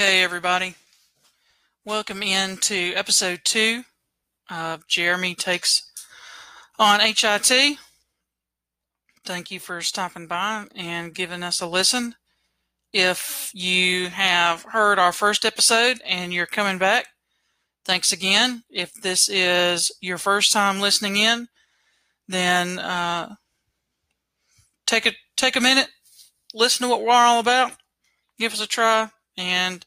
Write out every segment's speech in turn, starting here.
hey, everybody. Welcome into episode two of Jeremy Takes on HIT. Thank you for stopping by and giving us a listen. If you have heard our first episode and you're coming back, thanks again. If this is your first time listening in, then uh, take a take a minute, listen to what we're all about, give us a try, and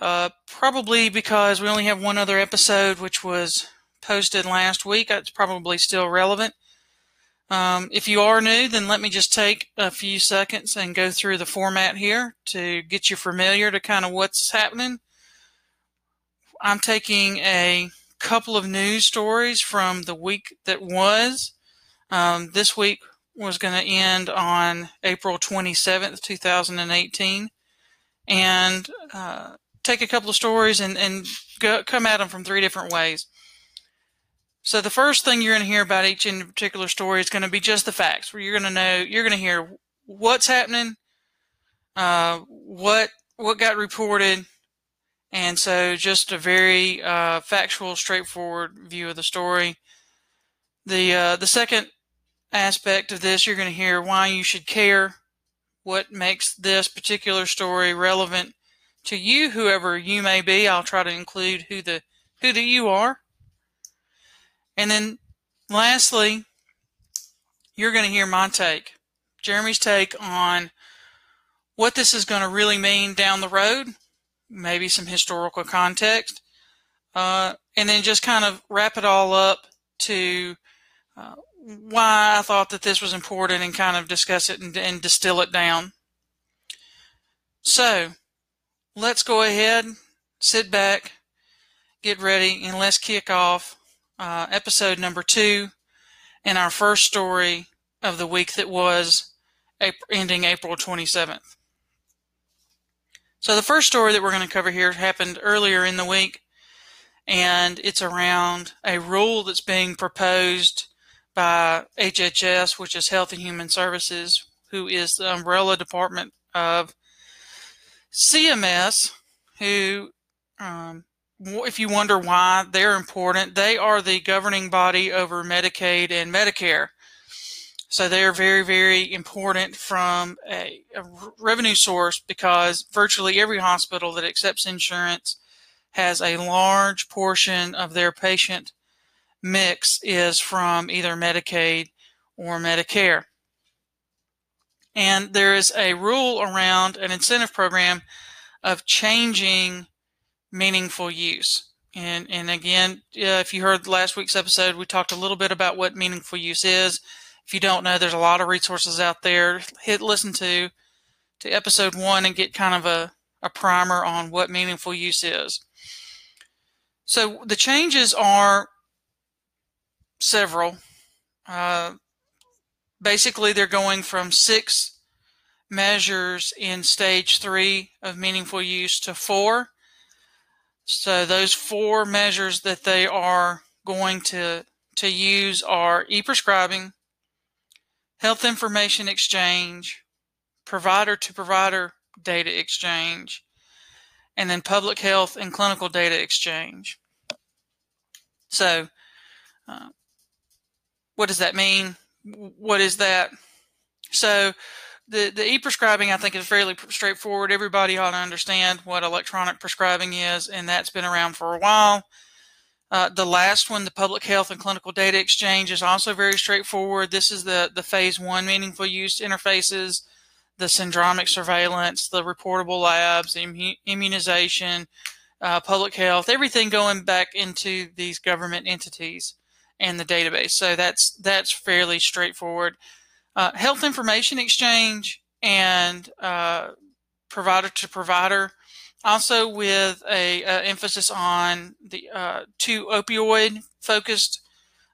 uh, probably because we only have one other episode, which was posted last week, it's probably still relevant. Um, if you are new, then let me just take a few seconds and go through the format here to get you familiar to kind of what's happening. I'm taking a couple of news stories from the week that was. Um, this week was going to end on April 27th, 2018, and uh, take a couple of stories and, and go, come at them from three different ways. So the first thing you're going to hear about each in particular story is going to be just the facts, where you're going to know you're going to hear what's happening, uh, what what got reported, and so just a very uh, factual, straightforward view of the story. The uh, the second aspect of this, you're going to hear why you should care, what makes this particular story relevant to you, whoever you may be. I'll try to include who the who the you are and then lastly, you're going to hear my take, Jeremy's take on what this is going to really mean down the road, maybe some historical context, uh, and then just kind of wrap it all up to uh, why I thought that this was important and kind of discuss it and, and distill it down. So let's go ahead, sit back, get ready, and let's kick off uh, episode number two and our first story of the week that was April, ending April 27th. So the first story that we're going to cover here happened earlier in the week, and it's around a rule that's being proposed by HHS, which is Health and Human Services, who is the umbrella department of CMS, who um, if you wonder why they're important, they are the governing body over Medicaid and Medicare. So they are very, very important from a, a, revenue source because virtually every hospital that accepts insurance has a large portion of their patient mix is from either Medicaid or Medicare. And there is a rule around an incentive program of changing meaningful use. And, and again, if you heard last week's episode, we talked a little bit about what meaningful use is. If you don't know, there's a lot of resources out there. Hit listen to to episode one and get kind of a, a primer on what meaningful use is. So the changes are several. Uh, basically, they're going from six measures in stage three of meaningful use to four. So those four measures that they are going to, to use are e-prescribing, health information exchange, provider to provider data exchange, and then public health and clinical data exchange. So, uh, what does that mean? What is that? So, the the e-prescribing I think is fairly straightforward. Everybody ought to understand what electronic prescribing is, and that's been around for a while. Uh, the last one, the public health and clinical data exchange, is also very straightforward. This is the the phase one meaningful use interfaces, the syndromic surveillance, the reportable labs, the immunization, uh, public health, everything going back into these government entities and the database. So that's that's fairly straightforward uh, health information exchange and uh, provider to provider, also with a, a emphasis on the uh, two opioid focused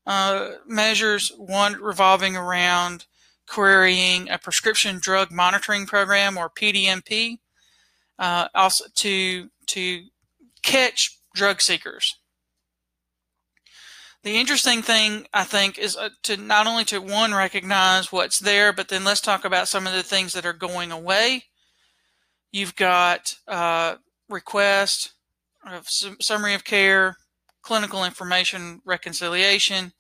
uh, measures, one revolving around querying a prescription drug monitoring program or PDMP, uh, also to to catch drug seekers the interesting thing I think is uh, to not only to one recognize what's there, but then let's talk about some of the things that are going away. You've got uh, request, summary of care, clinical information reconciliation,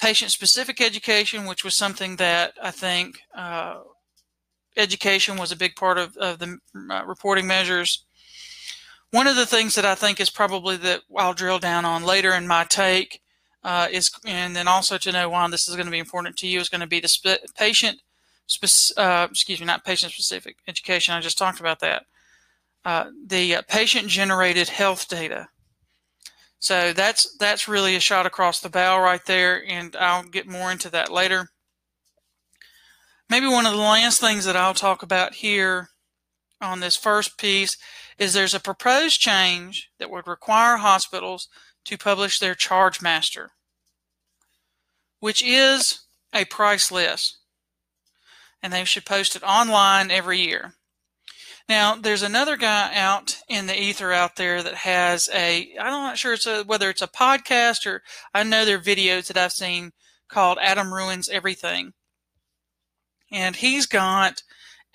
patient specific education, which was something that I think uh, education was a big part of, of the uh, reporting measures. One of the things that I think is probably that I'll drill down on later in my take uh, is, and then also to know why this is going to be important to you is going to be the sp- patient, spe- uh, excuse me, not patient specific education. I just talked about that. Uh, the uh, patient generated health data. So that's that's really a shot across the bow right there, and I'll get more into that later. Maybe one of the last things that I'll talk about here on this first piece is there's a proposed change that would require hospitals to publish their charge master, which is a price list, and they should post it online every year. Now, there's another guy out in the ether out there that has a, I'm not sure it's a, whether it's a podcast or I know there are videos that I've seen called Adam Ruins Everything. And he's got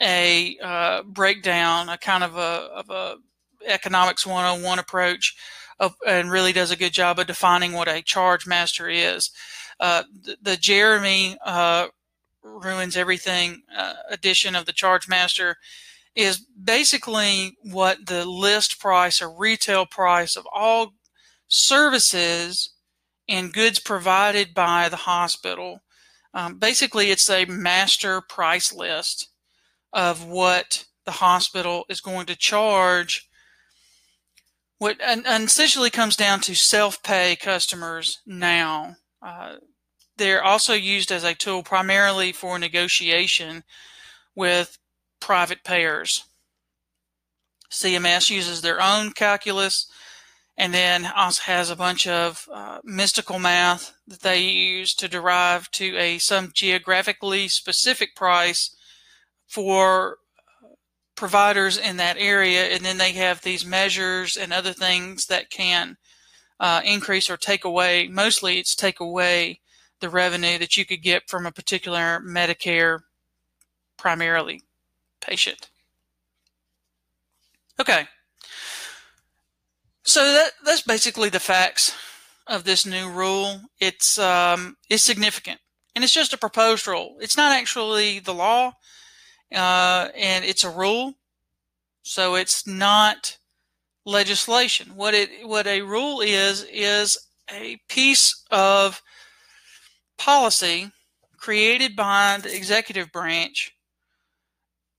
a uh, breakdown, a kind of a, of a economics 101 approach of, and really does a good job of defining what a charge master is. Uh, the, the, Jeremy uh, ruins everything uh, edition of the charge master is basically what the list price or retail price of all services and goods provided by the hospital. Um, basically, it's a master price list of what the hospital is going to charge. What and, and essentially comes down to self-pay customers now. Uh, they're also used as a tool primarily for negotiation with private payers. CMS uses their own calculus and then also has a bunch of uh, mystical math that they use to derive to a some geographically specific price for providers in that area and then they have these measures and other things that can uh, increase or take away mostly it's take away the revenue that you could get from a particular medicare primarily patient. Okay. So that that's basically the facts of this new rule. It's um, it's significant, and it's just a proposed rule. It's not actually the law, uh, and it's a rule, so it's not legislation. What it what a rule is is a piece of policy created by the executive branch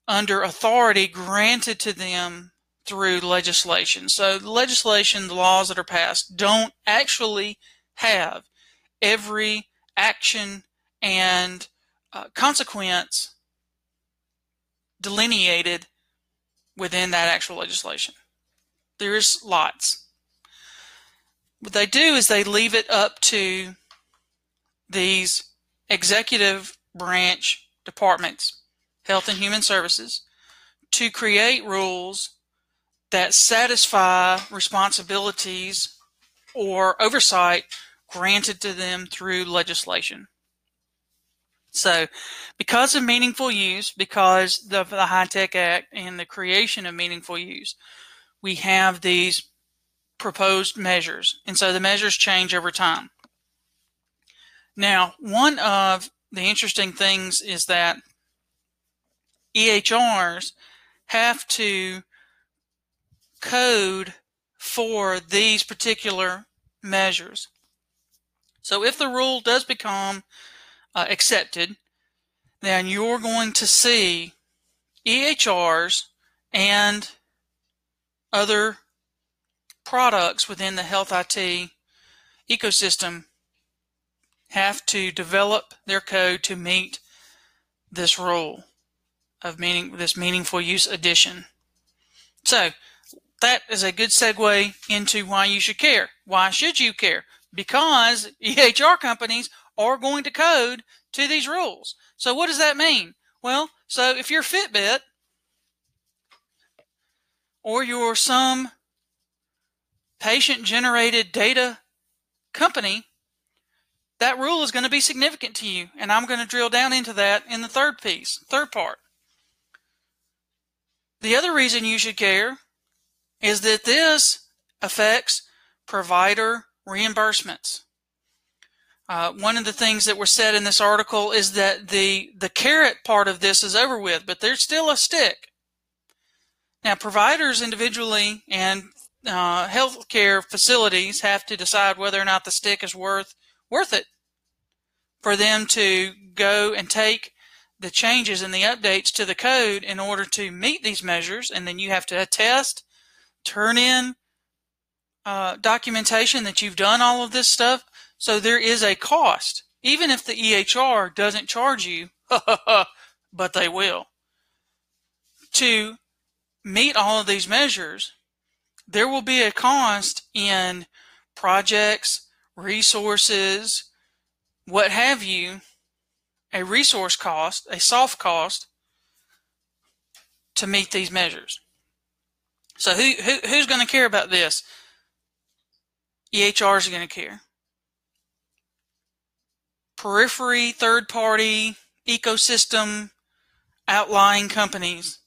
under authority granted to them through legislation. So the legislation, the laws that are passed don't actually have every action and uh, consequence delineated within that actual legislation. There's lots. What they do is they leave it up to these executive branch departments Health and Human Services to create rules that satisfy responsibilities or oversight granted to them through legislation. So, because of meaningful use, because of the HITECH Act and the creation of meaningful use, we have these proposed measures. And so the measures change over time. Now, one of the interesting things is that EHRs have to code for these particular measures. So if the rule does become uh, accepted, then you're going to see EHRs and other products within the health IT ecosystem have to develop their code to meet this rule of meaning this meaningful use addition. So that is a good segue into why you should care. Why should you care? Because EHR companies are going to code to these rules. So what does that mean? Well, so if you're Fitbit or you're some patient generated data company, that rule is going to be significant to you. And I'm going to drill down into that in the third piece, third part. The other reason you should care is that this affects provider reimbursements. Uh, one of the things that were said in this article is that the the carrot part of this is over with, but there's still a stick. Now, providers individually and uh, healthcare facilities have to decide whether or not the stick is worth worth it for them to go and take the changes and the updates to the code in order to meet these measures, and then you have to attest, turn in uh, documentation that you've done all of this stuff. So there is a cost, even if the EHR doesn't charge you, but they will. To meet all of these measures, there will be a cost in projects, resources, what have you, a resource cost, a soft cost to meet these measures. So who, who who's going to care about this? EHRs are going to care. Periphery, third party, ecosystem, outlying companies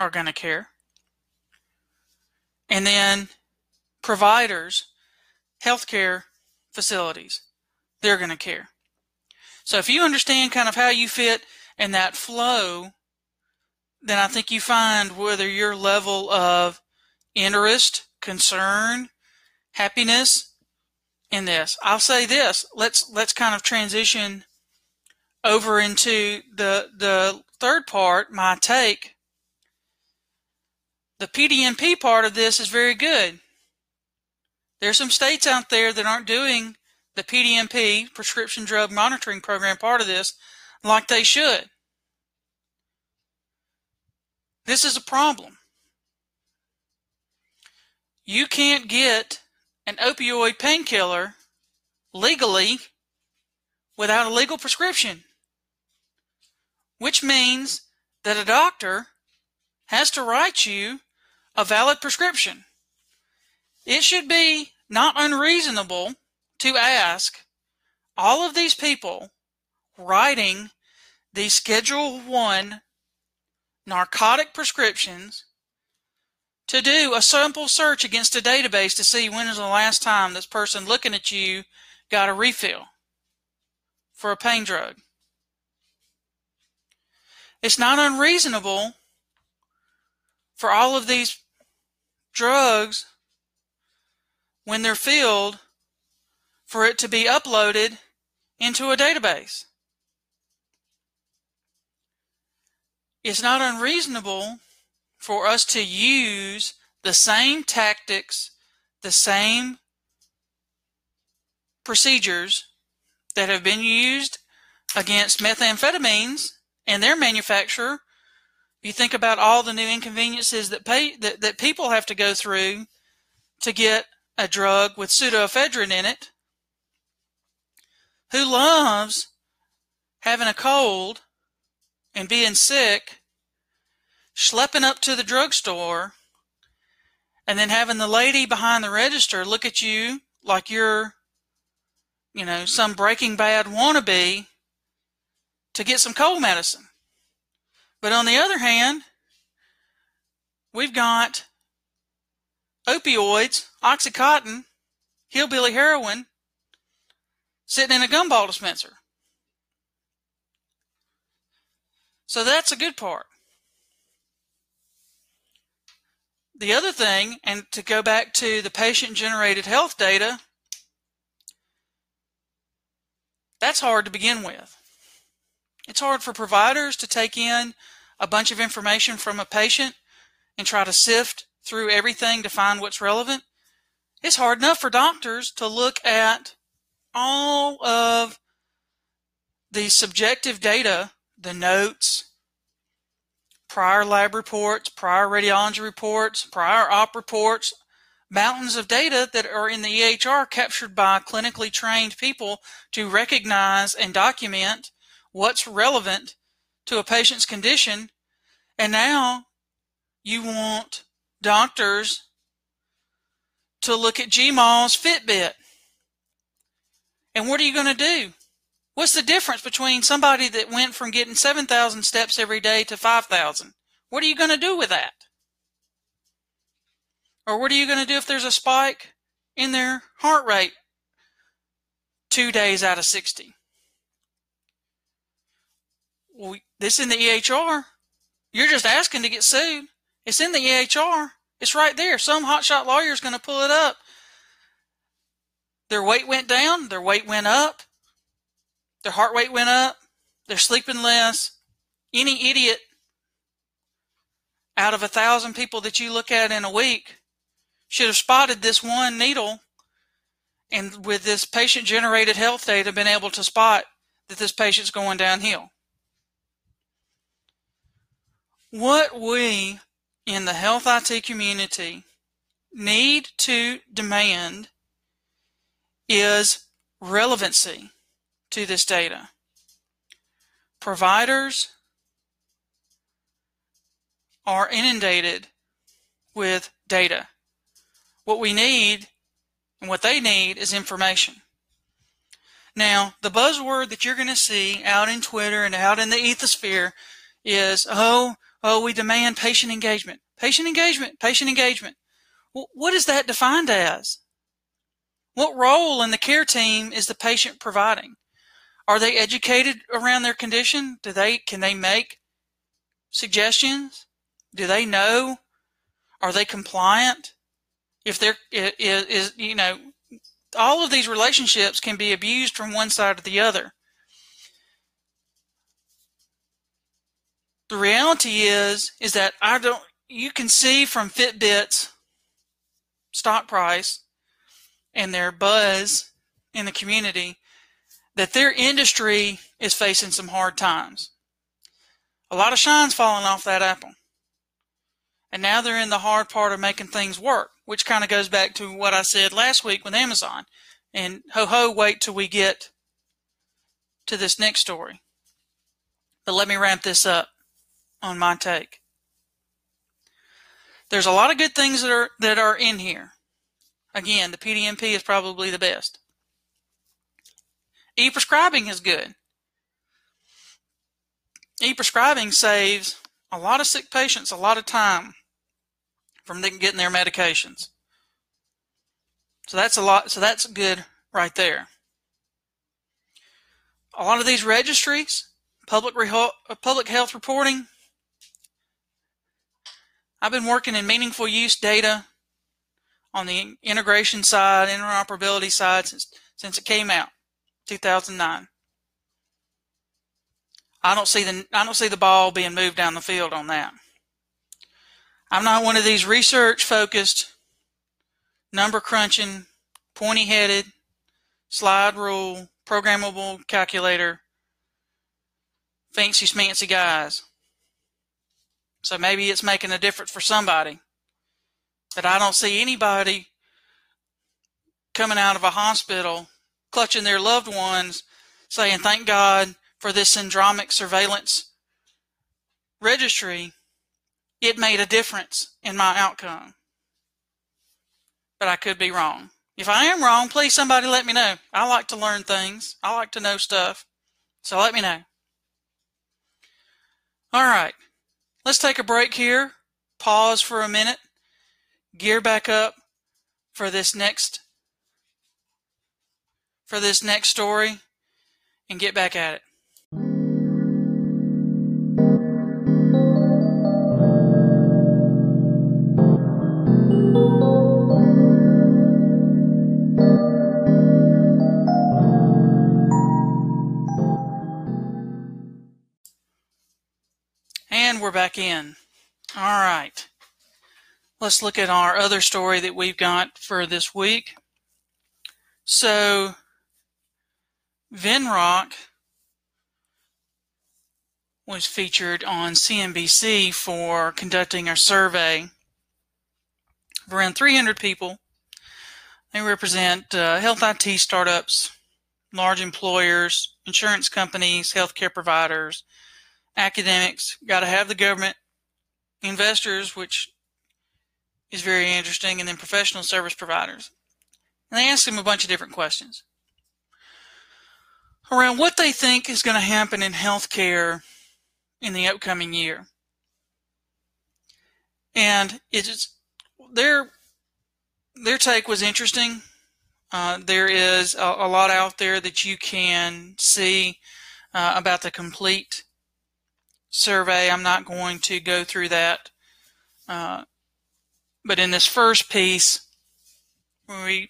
are going to care. And then providers, healthcare facilities, they're going to care. So if you understand kind of how you fit in that flow, then I think you find whether your level of interest, concern, happiness in this. I'll say this. Let's let's kind of transition over into the the third part, my take. The PDMP part of this is very good. There's some states out there that aren't doing the PDMP, Prescription Drug Monitoring Program, part of this like they should. This is a problem. You can't get an opioid painkiller legally without a legal prescription, which means that a doctor has to write you a valid prescription. It should be not unreasonable to ask all of these people writing these Schedule 1 narcotic prescriptions to do a simple search against a database to see when is the last time this person looking at you got a refill for a pain drug. It's not unreasonable for all of these drugs when they're filled for it to be uploaded into a database. It's not unreasonable for us to use the same tactics, the same procedures that have been used against methamphetamines and their manufacturer. You think about all the new inconveniences that pay that, that people have to go through to get a drug with pseudoephedrine in it who loves having a cold and being sick, schlepping up to the drugstore, and then having the lady behind the register look at you like you're, you know, some Breaking Bad wannabe to get some cold medicine. But on the other hand, we've got opioids, Oxycontin, hillbilly heroin, sitting in a gumball dispenser. So that's a good part. The other thing, and to go back to the patient generated health data, that's hard to begin with. It's hard for providers to take in a bunch of information from a patient and try to sift through everything to find what's relevant. It's hard enough for doctors to look at all of the subjective data, the notes, prior lab reports, prior radiology reports, prior op reports, mountains of data that are in the EHR captured by clinically trained people to recognize and document what's relevant to a patient's condition. And now you want doctors to look at GMAW's Fitbit and what are you going to do? What's the difference between somebody that went from getting 7,000 steps every day to 5,000? What are you going to do with that? Or what are you going to do if there's a spike in their heart rate two days out of 60? Well, this in the EHR. You're just asking to get sued. It's in the EHR. It's right there. Some hotshot lawyer is going to pull it up. Their weight went down, their weight went up, their heart rate went up, they're sleeping less. Any idiot out of a thousand people that you look at in a week should have spotted this one needle and with this patient generated health data been able to spot that this patient's going downhill. What we in the health IT community need to demand is relevancy to this data. Providers are inundated with data. What we need and what they need is information. Now, the buzzword that you're going to see out in Twitter and out in the ethosphere is, oh, oh, we demand patient engagement. Patient engagement, patient engagement. Well, what is that defined as? What role in the care team is the patient providing? Are they educated around their condition? Do they can they make suggestions? Do they know? Are they compliant? If they're is, is you know all of these relationships can be abused from one side or the other. The reality is is that I don't you can see from Fitbit's stock price and their buzz in the community that their industry is facing some hard times. A lot of shine's falling off that apple. And now they're in the hard part of making things work, which kind of goes back to what I said last week with Amazon. And ho ho, wait till we get to this next story. But let me ramp this up on my take. There's a lot of good things that are that are in here. Again, the PDMP is probably the best. E-prescribing is good. E-prescribing saves a lot of sick patients a lot of time from getting their medications. So that's a lot. So that's good right there. A lot of these registries, public uh, public health reporting. I've been working in meaningful use data on the integration side, interoperability side since since it came out, 2009. I don't see the I don't see the ball being moved down the field on that. I'm not one of these research focused, number crunching, pointy headed, slide rule, programmable calculator, fancy schmancy guys. So maybe it's making a difference for somebody But I don't see anybody coming out of a hospital clutching their loved ones saying, Thank God for this syndromic surveillance registry. It made a difference in my outcome. But I could be wrong. If I am wrong, please somebody let me know. I like to learn things, I like to know stuff. So let me know. All right, let's take a break here, pause for a minute gear back up for this next for this next story and get back at it. And we're back in. All right. Let's look at our other story that we've got for this week. So, Venrock was featured on CNBC for conducting a survey of around 300 people. They represent uh, health IT startups, large employers, insurance companies, healthcare providers, academics, got to have the government, investors, which is very interesting, and then professional service providers. And they asked them a bunch of different questions around what they think is going to happen in healthcare in the upcoming year. And it's their their take was interesting. Uh, there is a, a, lot out there that you can see uh, about the complete survey. I'm not going to go through that. Uh, but in this first piece, we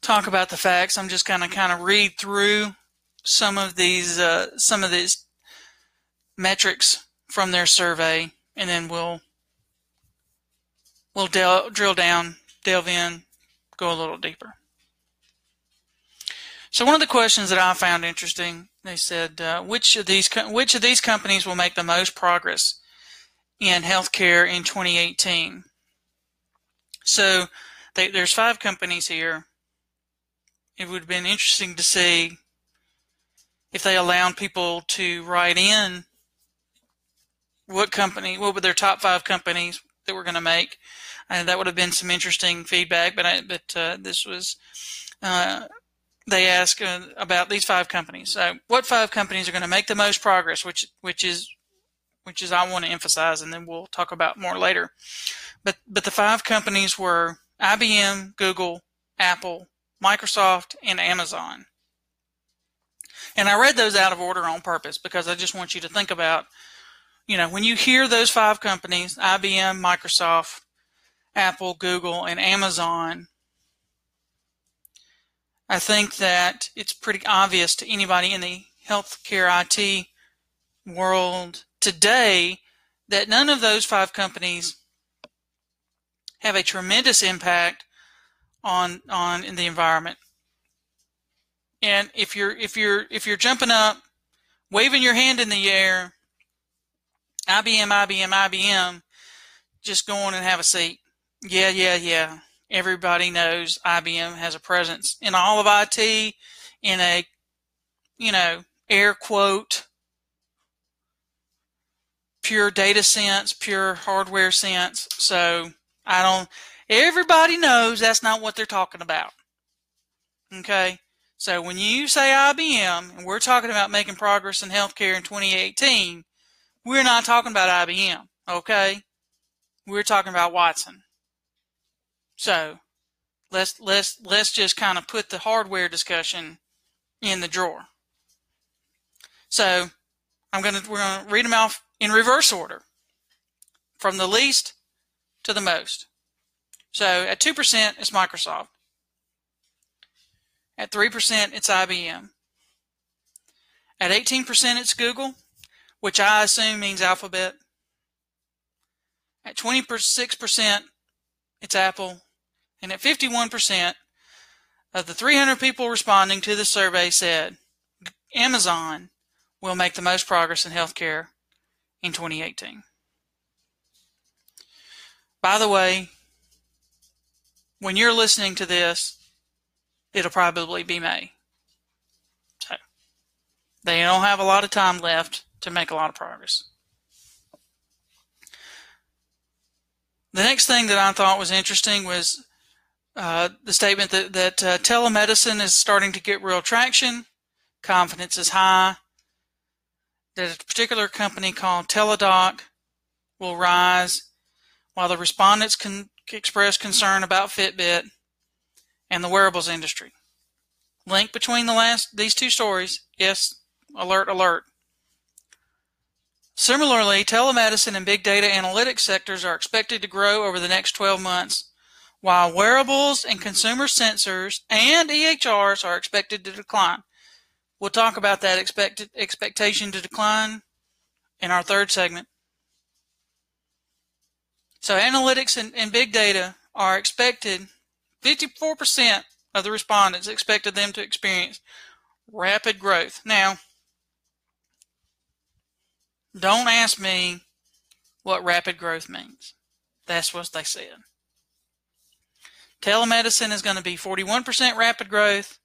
talk about the facts, I'm just going to kind of read through some of these uh, some of these metrics from their survey, and then we'll we'll del- drill down, delve in, go a little deeper. So one of the questions that I found interesting, they said, uh, which of these which of these companies will make the most progress in healthcare in 2018? So they, there's five companies here. It would have been interesting to see if they allowed people to write in what company, what were their top five companies that we're going to make. And that would have been some interesting feedback. But I, but uh, this was uh, they asked uh, about these five companies. So, what five companies are going to make the most progress? Which which is which is I want to emphasize, and then we'll talk about more later. But but the five companies were IBM, Google, Apple, Microsoft, and Amazon. And I read those out of order on purpose because I just want you to think about, you know, when you hear those five companies, IBM, Microsoft, Apple, Google, and Amazon, I think that it's pretty obvious to anybody in the healthcare IT world today that none of those five companies have a tremendous impact on on in the environment. And if you're if you're if you're jumping up, waving your hand in the air, IBM, IBM, IBM, just go on and have a seat. Yeah, yeah, yeah. Everybody knows IBM has a presence in all of IT in a you know, air quote pure data sense, pure hardware sense. So I don't everybody knows that's not what they're talking about. Okay? So when you say IBM and we're talking about making progress in healthcare in 2018, we're not talking about IBM, okay? We're talking about Watson. So let's let's let's just kind of put the hardware discussion in the drawer. So I'm gonna we're gonna read them off in reverse order, from the least to the most. So at two percent, it's Microsoft. At 3%, it's IBM. At 18%, it's Google, which I assume means Alphabet. At 26%, it's Apple. And at 51%, of the 300 people responding to the survey said Amazon will make the most progress in healthcare in 2018. By the way, when you're listening to this, it'll probably be May. So they don't have a lot of time left to make a lot of progress. The next thing that I thought was interesting was uh, the statement that, that uh, telemedicine is starting to get real traction. Confidence is high. That a particular company called Teladoc will rise, while the respondents can express concern about Fitbit and the wearables industry. Link between the last these two stories. Yes, alert, alert. Similarly, telemedicine and big data analytics sectors are expected to grow over the next 12 months, while wearables and consumer sensors and EHRs are expected to decline. We'll talk about that expected expectation to decline in our third segment. So analytics and, and big data are expected 54% of the respondents expected them to experience rapid growth. Now, don't ask me what rapid growth means. That's what they said. Telemedicine is going to be 41% rapid growth.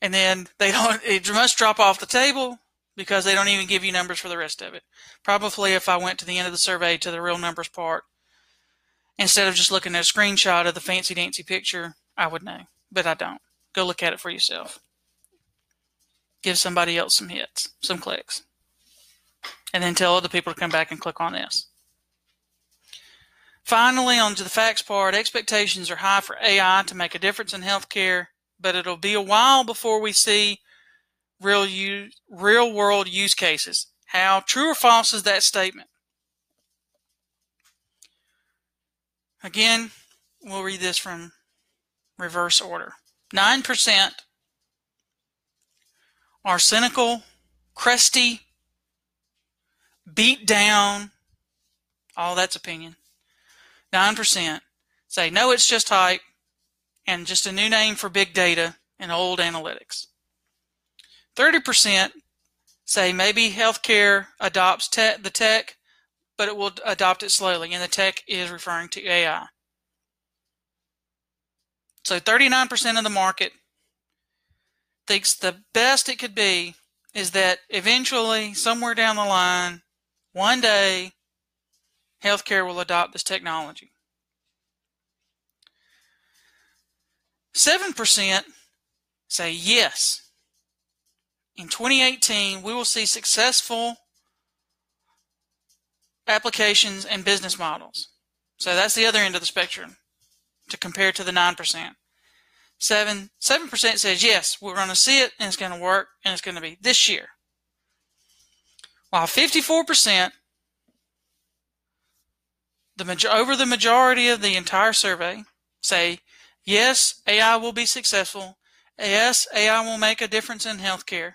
And then they don't, it must drop off the table because they don't even give you numbers for the rest of it. Probably if I went to the end of the survey to the real numbers part, Instead of just looking at a screenshot of the fancy dancy picture, I would know, but I don't. Go look at it for yourself. Give somebody else some hits, some clicks, and then tell other people to come back and click on this. Finally, on to the facts part, expectations are high for AI to make a difference in healthcare, but it'll be a while before we see real use, real world use cases. How true or false is that statement? Again, we'll read this from reverse order. 9% are cynical, crusty, beat down, all that's opinion. 9% say, no, it's just hype and just a new name for big data and old analytics. 30% say maybe healthcare adopts the tech, but it will adopt it slowly, and the tech is referring to AI. So 39% of the market thinks the best it could be is that eventually, somewhere down the line, one day, healthcare will adopt this technology. 7% say yes. In 2018, we will see successful applications and business models. So that's the other end of the spectrum to compare to the 9%. 7 7% says yes, we're going to see it and it's going to work and it's going to be this year. While 54% the over the majority of the entire survey say yes, AI will be successful. Yes, AI will make a difference in healthcare.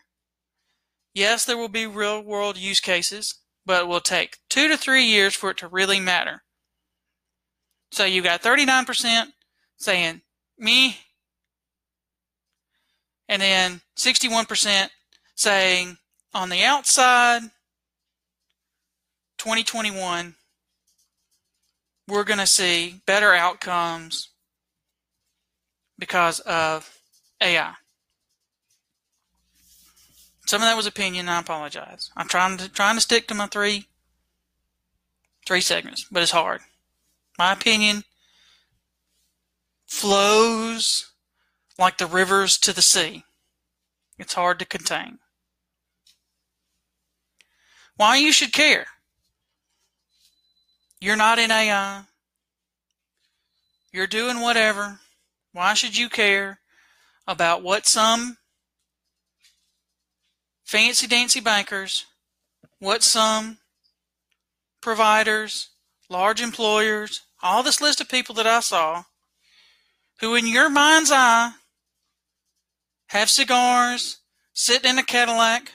Yes, there will be real world use cases, but it will take two to three years for it to really matter. So you got 39% saying me, and then 61% saying on the outside, 2021, we're going to see better outcomes because of AI. Some of that was opinion. I apologize. I'm trying to trying to stick to my three three segments, but it's hard. My opinion flows like the rivers to the sea. It's hard to contain. Why you should care? You're not in AI. You're doing whatever. Why should you care about what some fancy dancy bankers, what some providers, large employers, all this list of people that I saw, who in your mind's eye have cigars, sit in a Cadillac,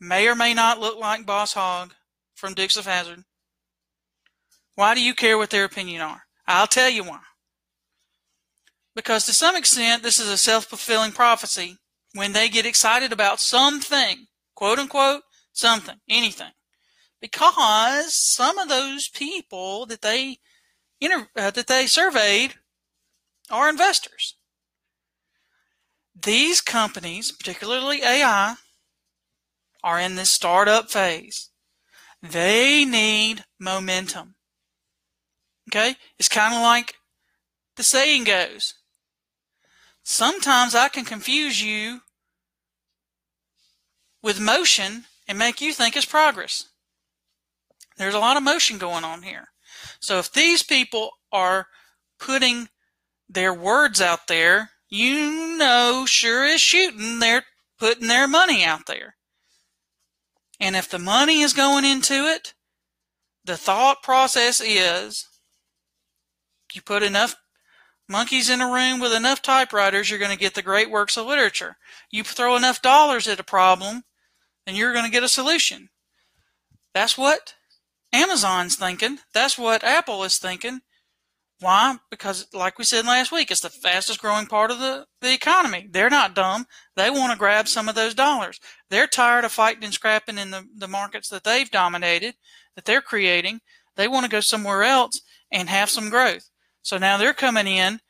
may or may not look like Boss Hogg from Dukes of Hazzard, why do you care what their opinion are? I'll tell you why. Because to some extent, this is a self fulfilling prophecy when they get excited about something, quote unquote, something, anything. Because some of those people that they inter- uh, that they surveyed are investors. These companies, particularly AI, are in this startup phase. They need momentum. Okay? It's kind of like the saying goes sometimes I can confuse you with motion and make you think it's progress. There's a lot of motion going on here. So if these people are putting their words out there, you know, sure as shooting, they're putting their money out there. And if the money is going into it, the thought process is you put enough monkeys in a room with enough typewriters, you're going to get the great works of literature. You throw enough dollars at a problem, and you're going to get a solution. That's what Amazon's thinking. That's what Apple is thinking. Why? Because, like we said last week, it's the fastest growing part of the, the economy. They're not dumb. They want to grab some of those dollars. They're tired of fighting and scrapping in the, the markets that they've dominated, that they're creating. They want to go somewhere else and have some growth. So now they're coming in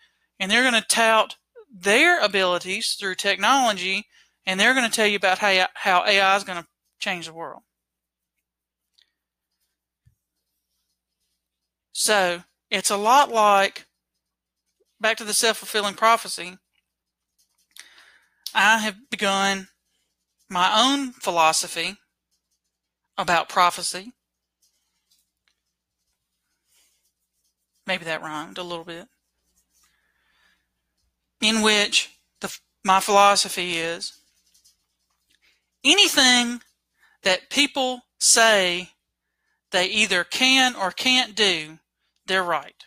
and they're going to tout their abilities through technology and they're going to tell you about how, how AI is going to change the world. So it's a lot like back to the self fulfilling prophecy. I have begun my own philosophy about prophecy maybe that rhymed a little bit, in which the, my philosophy is anything that people say they either can or can't do, they're right.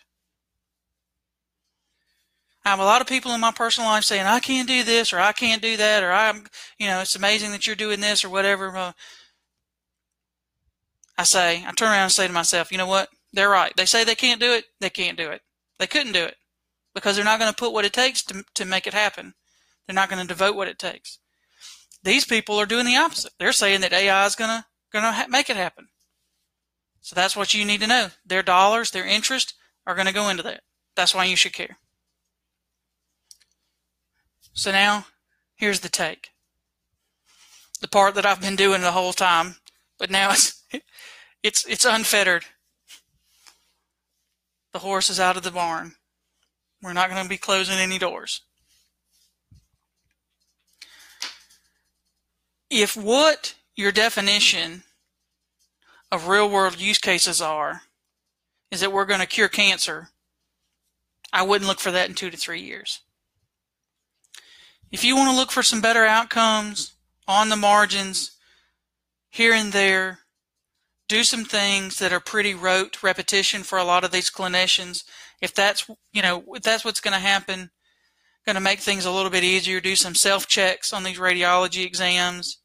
I have a lot of people in my personal life saying, I can't do this or I can't do that or I'm, you know, it's amazing that you're doing this or whatever. I say, I turn around and say to myself, you know what? They're right. They say they can't do it. They can't do it. They couldn't do it because they're not going to put what it takes to, to make it happen. They're not going to devote what it takes. These people are doing the opposite. They're saying that AI is going to, going to ha- make it happen. So that's what you need to know. Their dollars, their interest are going to go into that. That's why you should care. So now, here's the take. The part that I've been doing the whole time, but now it's it's it's unfettered. The horse is out of the barn. We're not going to be closing any doors. If what your definition of real world use cases are is that we're going to cure cancer, I wouldn't look for that in two to three years. If you want to look for some better outcomes on the margins, here and there, do some things that are pretty rote repetition for a lot of these clinicians. If that's, you know, if that's what's going to happen, going to make things a little bit easier, do some self checks on these radiology exams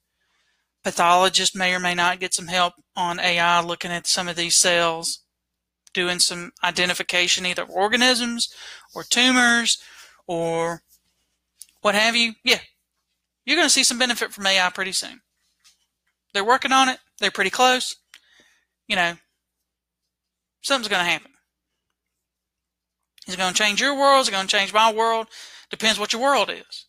pathologist may or may not get some help on AI looking at some of these cells, doing some identification, either organisms or tumors or what have you. Yeah, you're going to see some benefit from AI pretty soon. They're working on it. They're pretty close. You know, something's going to happen. Is it going to change your world? Is it going to change my world? Depends what your world is.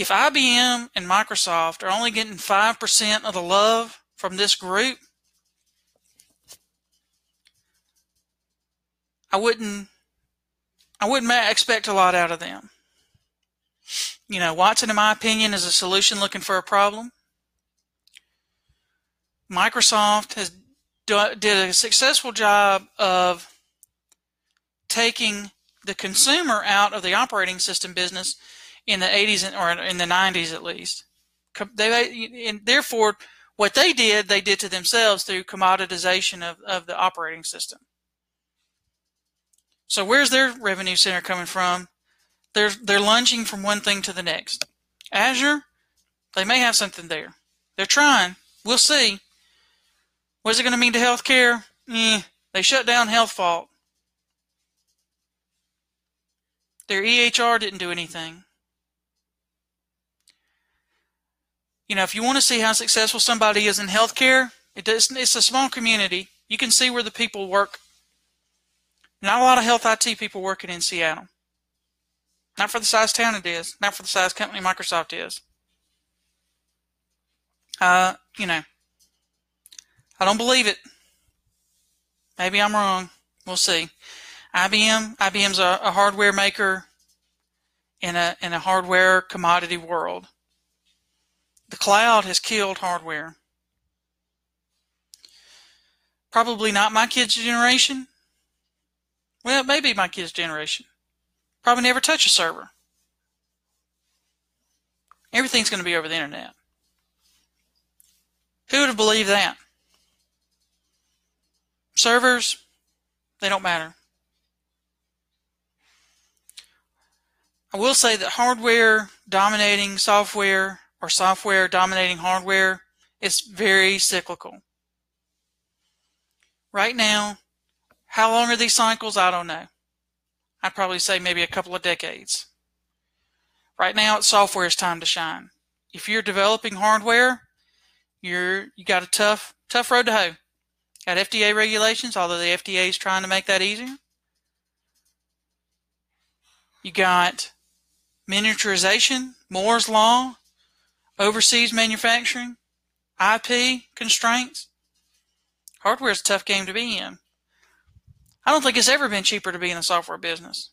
if IBM and Microsoft are only getting 5% of the love from this group, I wouldn't I wouldn't expect a lot out of them. You know, Watson, in my opinion, is a solution looking for a problem. Microsoft has do, did a successful job of taking the consumer out of the operating system business in the 80s or in the 90s at least. They, and therefore, what they did, they did to themselves through commoditization of, of the operating system. So where's their revenue center coming from? They're, they're lunging from one thing to the next. Azure, they may have something there. They're trying. We'll see. What is it going to mean to healthcare? Eh, they shut down health HealthVault. Their EHR didn't do anything. you know, if you want to see how successful somebody is in healthcare, it does, it's a small community. You can see where the people work. Not a lot of health IT people working in Seattle. Not for the size town it is. Not for the size company Microsoft is. Uh, you know, I don't believe it. Maybe I'm wrong. We'll see. IBM, IBM's a, a hardware maker in a in a hardware commodity world. The cloud has killed hardware. Probably not my kids' generation. Well, maybe my kids' generation. Probably never touch a server. Everything's going to be over the internet. Who would have believed that? Servers, they don't matter. I will say that hardware dominating software or software dominating hardware is very cyclical. Right now, how long are these cycles? I don't know. I'd probably say maybe a couple of decades. Right now, it's software's time to shine. If you're developing hardware, you're you got a tough tough road to hoe. Got FDA regulations, although the FDA is trying to make that easier. You got miniaturization, Moore's law, overseas manufacturing, IP constraints. Hardware is a tough game to be in. I don't think it's ever been cheaper to be in the software business.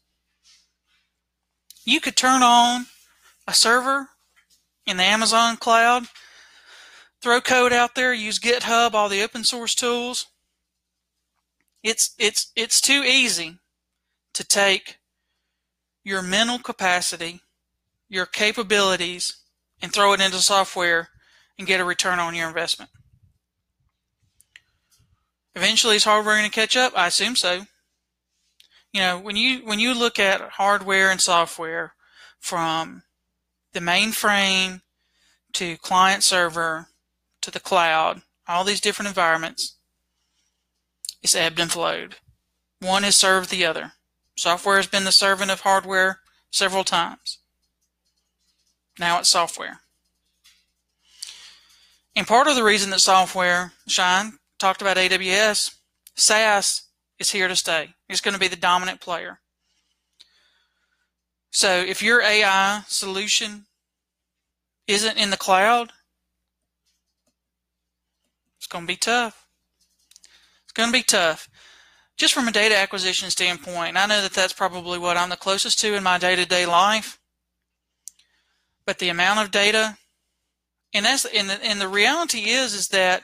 You could turn on a server in the Amazon cloud throw code out there, use GitHub, all the open source tools. It's it's it's too easy to take your mental capacity, your capabilities, and throw it into software and get a return on your investment. Eventually, is hardware going to catch up? I assume so. You know, when you when you look at hardware and software from the mainframe to client server to the cloud, all these different environments, it's ebbed and flowed. One has served the other. Software has been the servant of hardware several times. Now it's software. And part of the reason that software, Shine talked about AWS, SaaS is here to stay. It's going to be the dominant player. So if your AI solution isn't in the cloud, it's going to be tough. It's going to be tough. Just from a data acquisition standpoint, I know that that's probably what I'm the closest to in my day to day life. But the amount of data, and that's and the, and the reality is is that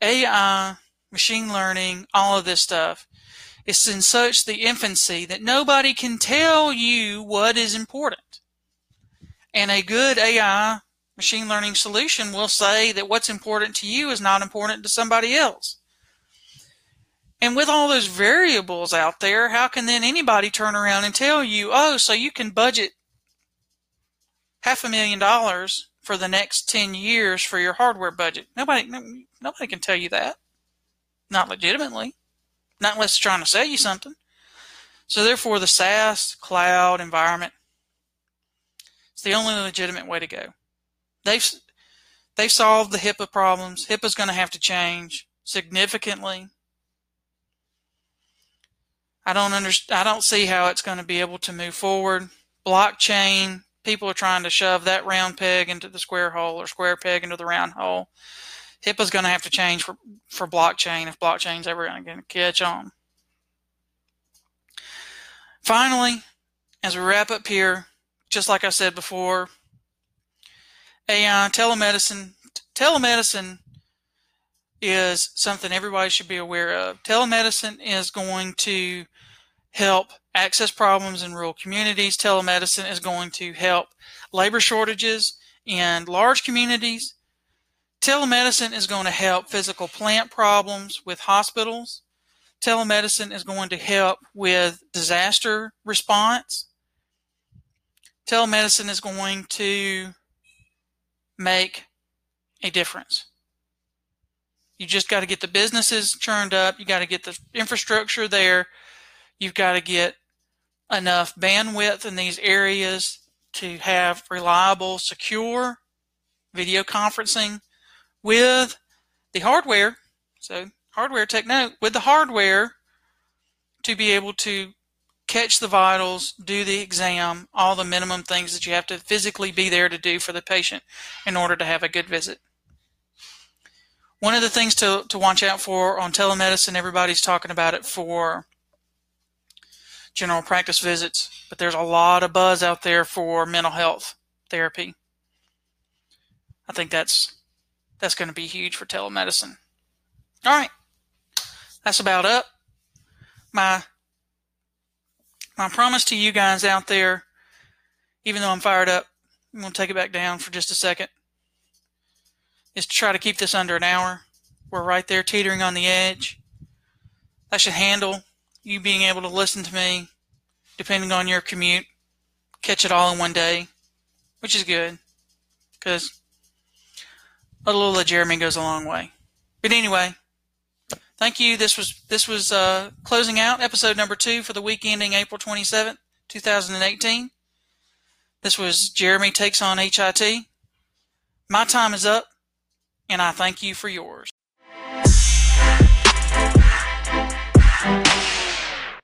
AI, machine learning, all of this stuff it's in such the infancy that nobody can tell you what is important. And a good AI machine learning solution will say that what's important to you is not important to somebody else. And with all those variables out there, how can then anybody turn around and tell you, oh, so you can budget half a million dollars for the next 10 years for your hardware budget? Nobody, nobody can tell you that. Not legitimately not unless it's trying to sell you something. So therefore, the SaaS cloud environment is the only legitimate way to go. They've they've solved the HIPAA problems. HIPAA's going to have to change significantly. I don't understand. I don't see how it's going to be able to move forward. Blockchain. People are trying to shove that round peg into the square hole or square peg into the round hole. HIPAA's going to have to change for, for blockchain if blockchain's ever going to catch on. Finally, as we wrap up here, just like I said before, AI, telemedicine, telemedicine is something everybody should be aware of. Telemedicine is going to help access problems in rural communities. Telemedicine is going to help labor shortages in large communities. Telemedicine is going to help physical plant problems with hospitals. Telemedicine is going to help with disaster response. Telemedicine is going to make a difference. You just got to get the businesses churned up. You got to get the infrastructure there. You've got to get enough bandwidth in these areas to have reliable, secure video conferencing with the hardware, so hardware take note, with the hardware to be able to catch the vitals, do the exam, all the minimum things that you have to physically be there to do for the patient in order to have a good visit. One of the things to, to watch out for on telemedicine, everybody's talking about it for general practice visits, but there's a lot of buzz out there for mental health therapy. I think that's that's going to be huge for telemedicine. All right, that's about up. My my promise to you guys out there, even though I'm fired up, I'm going to take it back down for just a second, is to try to keep this under an hour. We're right there teetering on the edge. That should handle you being able to listen to me, depending on your commute, catch it all in one day, which is good because a little of Jeremy goes a long way. But anyway, thank you. This was this was uh, closing out episode number two for the week ending April 27th, 2018. This was Jeremy takes on HIT. My time is up, and I thank you for yours.